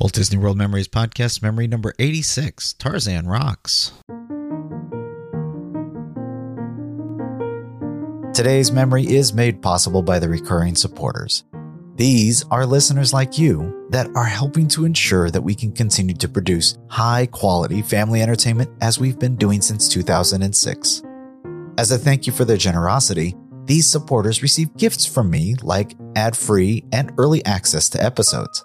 Walt Disney World Memories Podcast, memory number 86 Tarzan Rocks. Today's memory is made possible by the recurring supporters. These are listeners like you that are helping to ensure that we can continue to produce high quality family entertainment as we've been doing since 2006. As a thank you for their generosity, these supporters receive gifts from me like ad free and early access to episodes.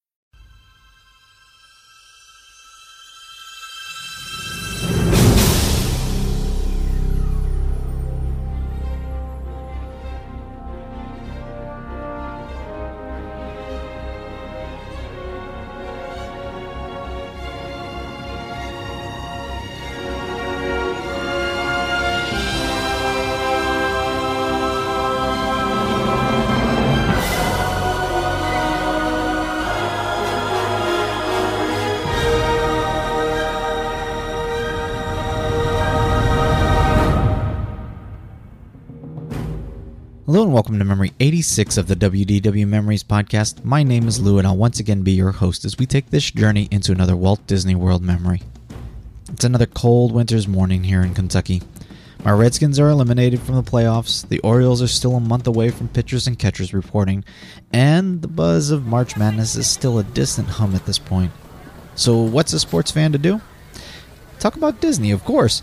Hello and welcome to Memory 86 of the WDW Memories podcast. My name is Lou and I'll once again be your host as we take this journey into another Walt Disney World memory. It's another cold winter's morning here in Kentucky. My Redskins are eliminated from the playoffs, the Orioles are still a month away from pitchers and catchers reporting, and the buzz of March Madness is still a distant hum at this point. So, what's a sports fan to do? Talk about Disney, of course.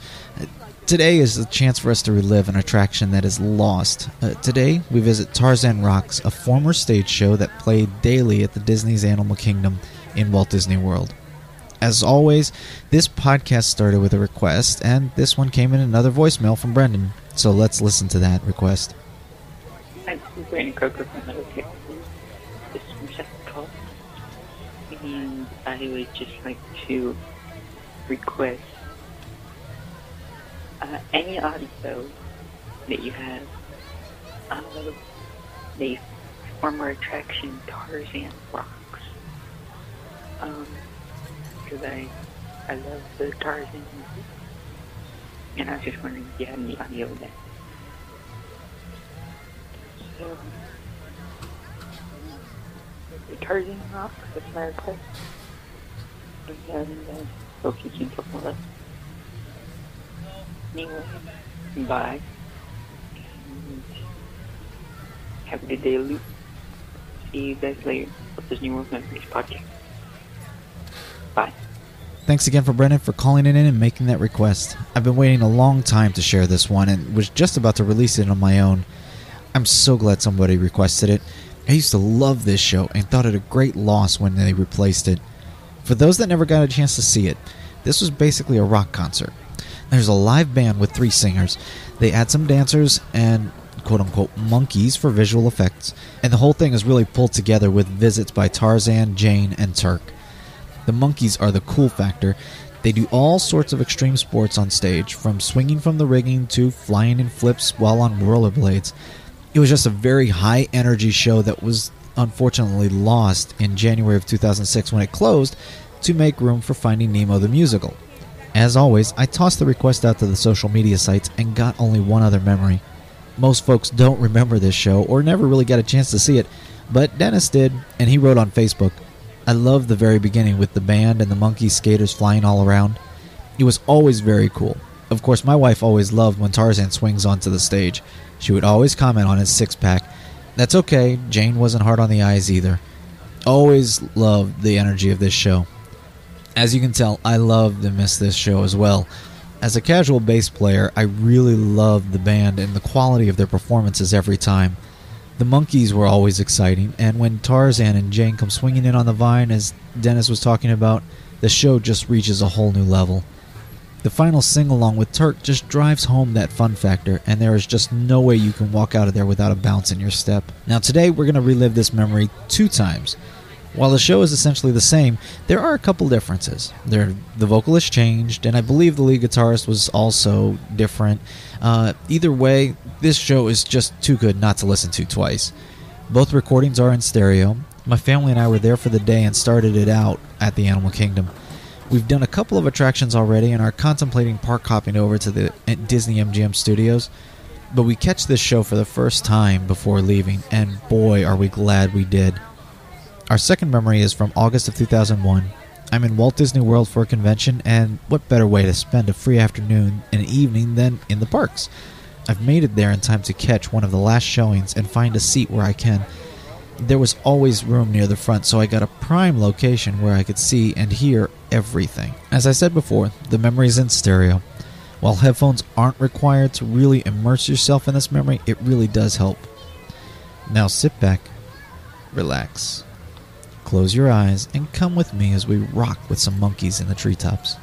Today is a chance for us to relive an attraction that is lost. Uh, today, we visit Tarzan Rocks, a former stage show that played daily at the Disney's Animal Kingdom in Walt Disney World. As always, this podcast started with a request, and this one came in another voicemail from Brendan. So let's listen to that request. Brandon Croker from. This is second call. And I would just like to request uh, any audio that you have of the former attraction Tarzan Rocks. Um, because I, I love the Tarzan movie. And I was just wondering if you had any audio of that. So, the Tarzan Rocks, that's my request. And uh, hope you with us. Anyway, bye. And have a good day, Luke. See you guys later with this New World Memories podcast. Bye. Thanks again for Brendan for calling it in and making that request. I've been waiting a long time to share this one and was just about to release it on my own. I'm so glad somebody requested it. I used to love this show and thought it a great loss when they replaced it. For those that never got a chance to see it, this was basically a rock concert. There's a live band with three singers. They add some dancers and quote unquote monkeys for visual effects, and the whole thing is really pulled together with visits by Tarzan, Jane, and Terk. The monkeys are the cool factor. They do all sorts of extreme sports on stage, from swinging from the rigging to flying in flips while on rollerblades. It was just a very high energy show that was unfortunately lost in January of 2006 when it closed to make room for Finding Nemo the musical. As always, I tossed the request out to the social media sites and got only one other memory. Most folks don't remember this show or never really got a chance to see it, but Dennis did, and he wrote on Facebook I love the very beginning with the band and the monkey skaters flying all around. It was always very cool. Of course, my wife always loved when Tarzan swings onto the stage. She would always comment on his six pack. That's okay, Jane wasn't hard on the eyes either. Always loved the energy of this show. As you can tell, I love to miss this show as well. As a casual bass player, I really loved the band and the quality of their performances every time. The monkeys were always exciting, and when Tarzan and Jane come swinging in on the vine, as Dennis was talking about, the show just reaches a whole new level. The final sing along with Terk just drives home that fun factor, and there is just no way you can walk out of there without a bounce in your step. Now, today we're going to relive this memory two times. While the show is essentially the same, there are a couple differences. There, the vocalist changed, and I believe the lead guitarist was also different. Uh, either way, this show is just too good not to listen to twice. Both recordings are in stereo. My family and I were there for the day and started it out at the Animal Kingdom. We've done a couple of attractions already and are contemplating park hopping over to the Disney MGM studios. But we catch this show for the first time before leaving, and boy, are we glad we did. Our second memory is from August of 2001. I'm in Walt Disney World for a convention, and what better way to spend a free afternoon and evening than in the parks? I've made it there in time to catch one of the last showings and find a seat where I can there was always room near the front, so I got a prime location where I could see and hear everything. As I said before, the memory is in stereo. While headphones aren't required to really immerse yourself in this memory, it really does help. Now sit back, relax, close your eyes, and come with me as we rock with some monkeys in the treetops.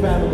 Family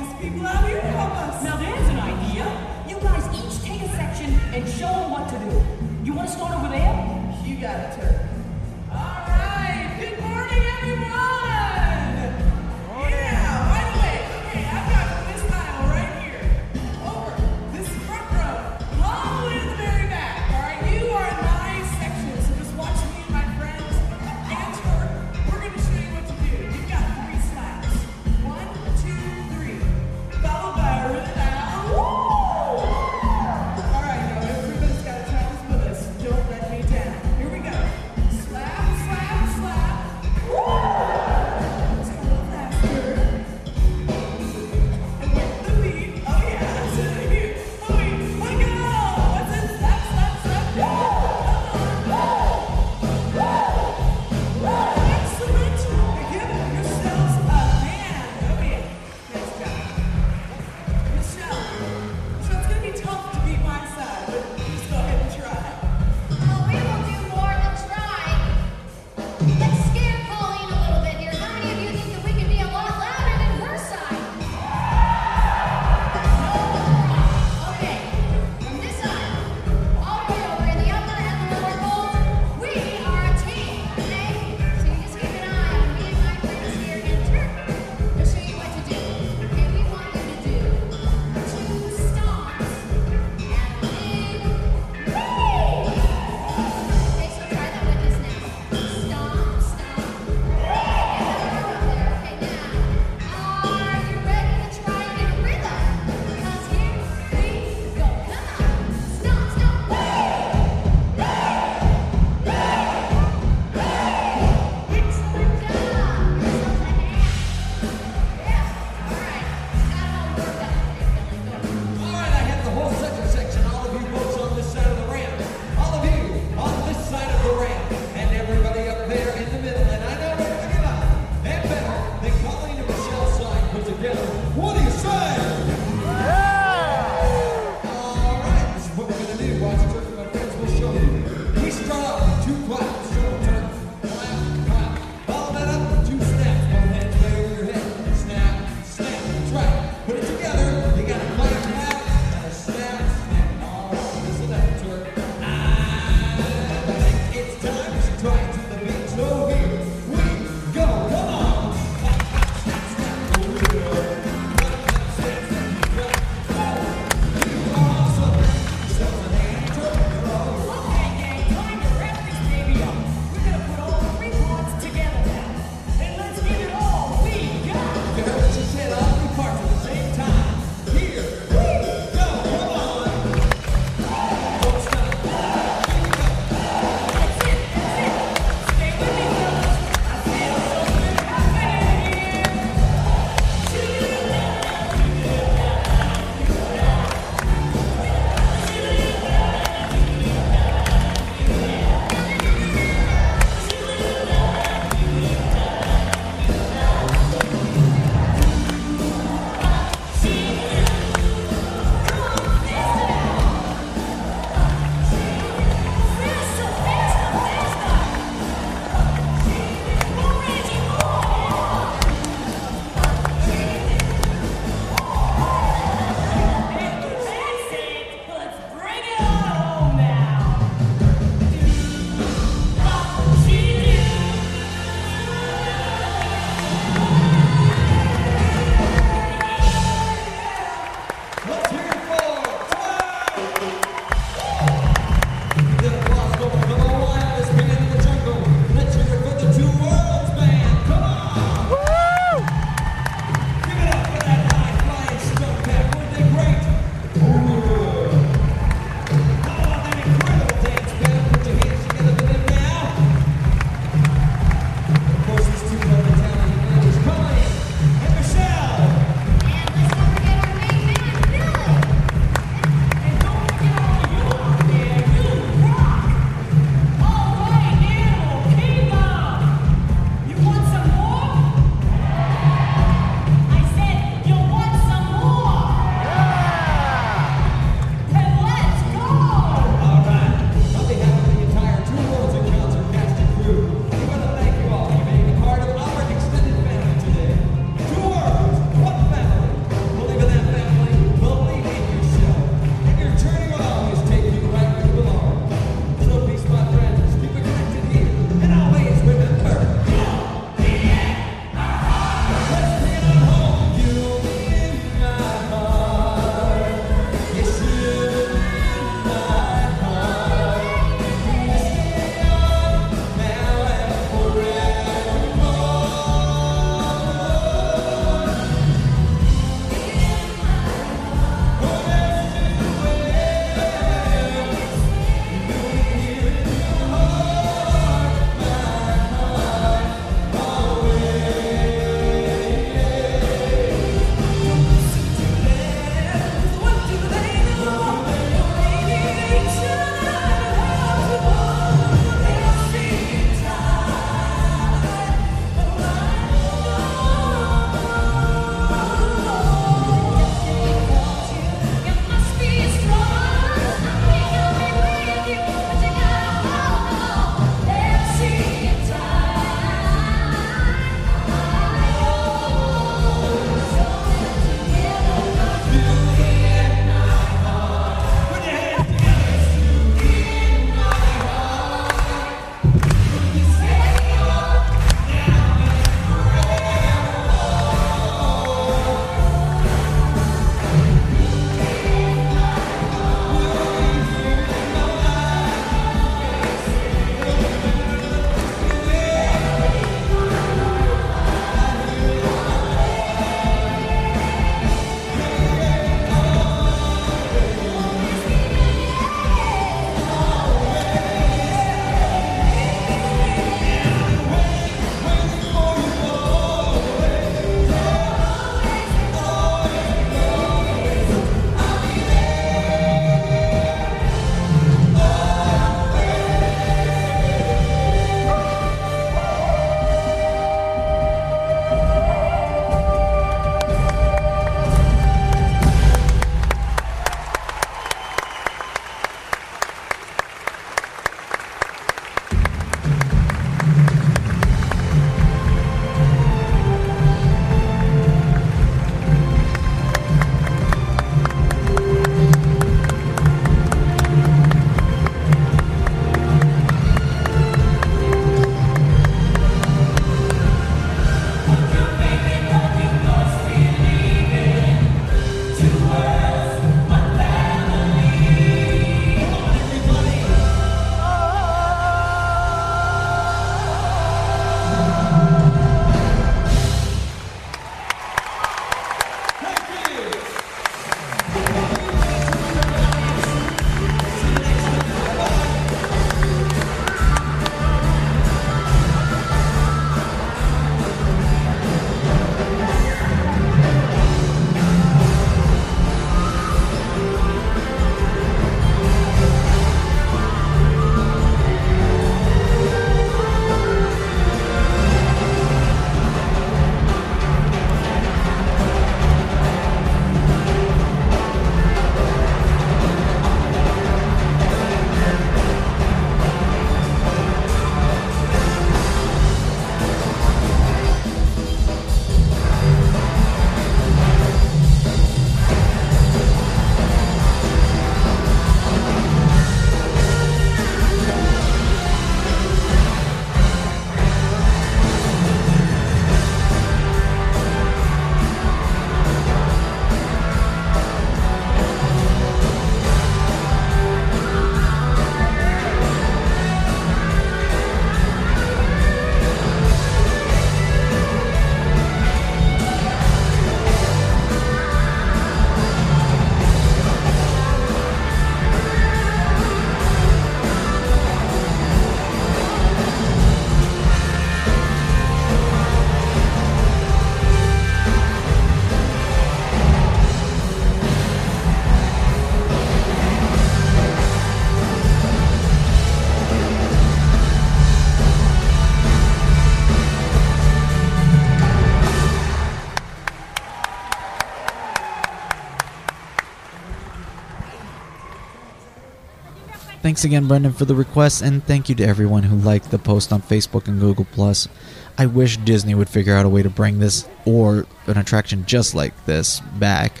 Thanks again, Brendan, for the request, and thank you to everyone who liked the post on Facebook and Google Plus. I wish Disney would figure out a way to bring this or an attraction just like this back.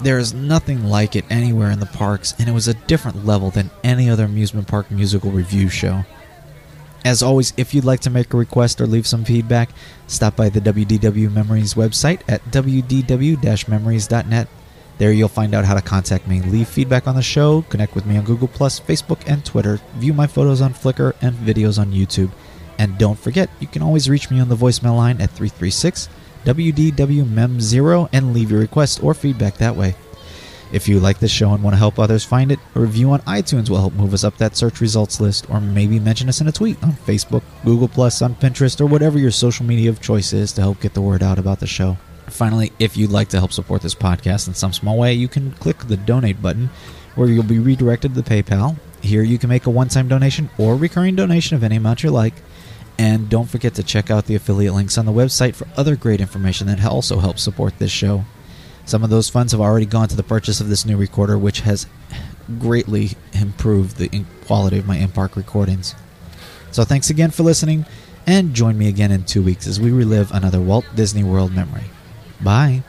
There is nothing like it anywhere in the parks, and it was a different level than any other amusement park musical review show. As always, if you'd like to make a request or leave some feedback, stop by the WDW Memories website at wdw-memories.net. There you'll find out how to contact me, leave feedback on the show, connect with me on Google+, Facebook, and Twitter, view my photos on Flickr, and videos on YouTube. And don't forget, you can always reach me on the voicemail line at 336 WDWMEM0 and leave your request or feedback that way. If you like this show and want to help others find it, a review on iTunes will help move us up that search results list, or maybe mention us in a tweet on Facebook, Google, on Pinterest, or whatever your social media of choice is to help get the word out about the show. Finally, if you'd like to help support this podcast in some small way, you can click the donate button where you'll be redirected to the PayPal. Here you can make a one time donation or recurring donation of any amount you like. And don't forget to check out the affiliate links on the website for other great information that also helps support this show. Some of those funds have already gone to the purchase of this new recorder, which has greatly improved the quality of my in park recordings. So thanks again for listening, and join me again in two weeks as we relive another Walt Disney World memory. Bye.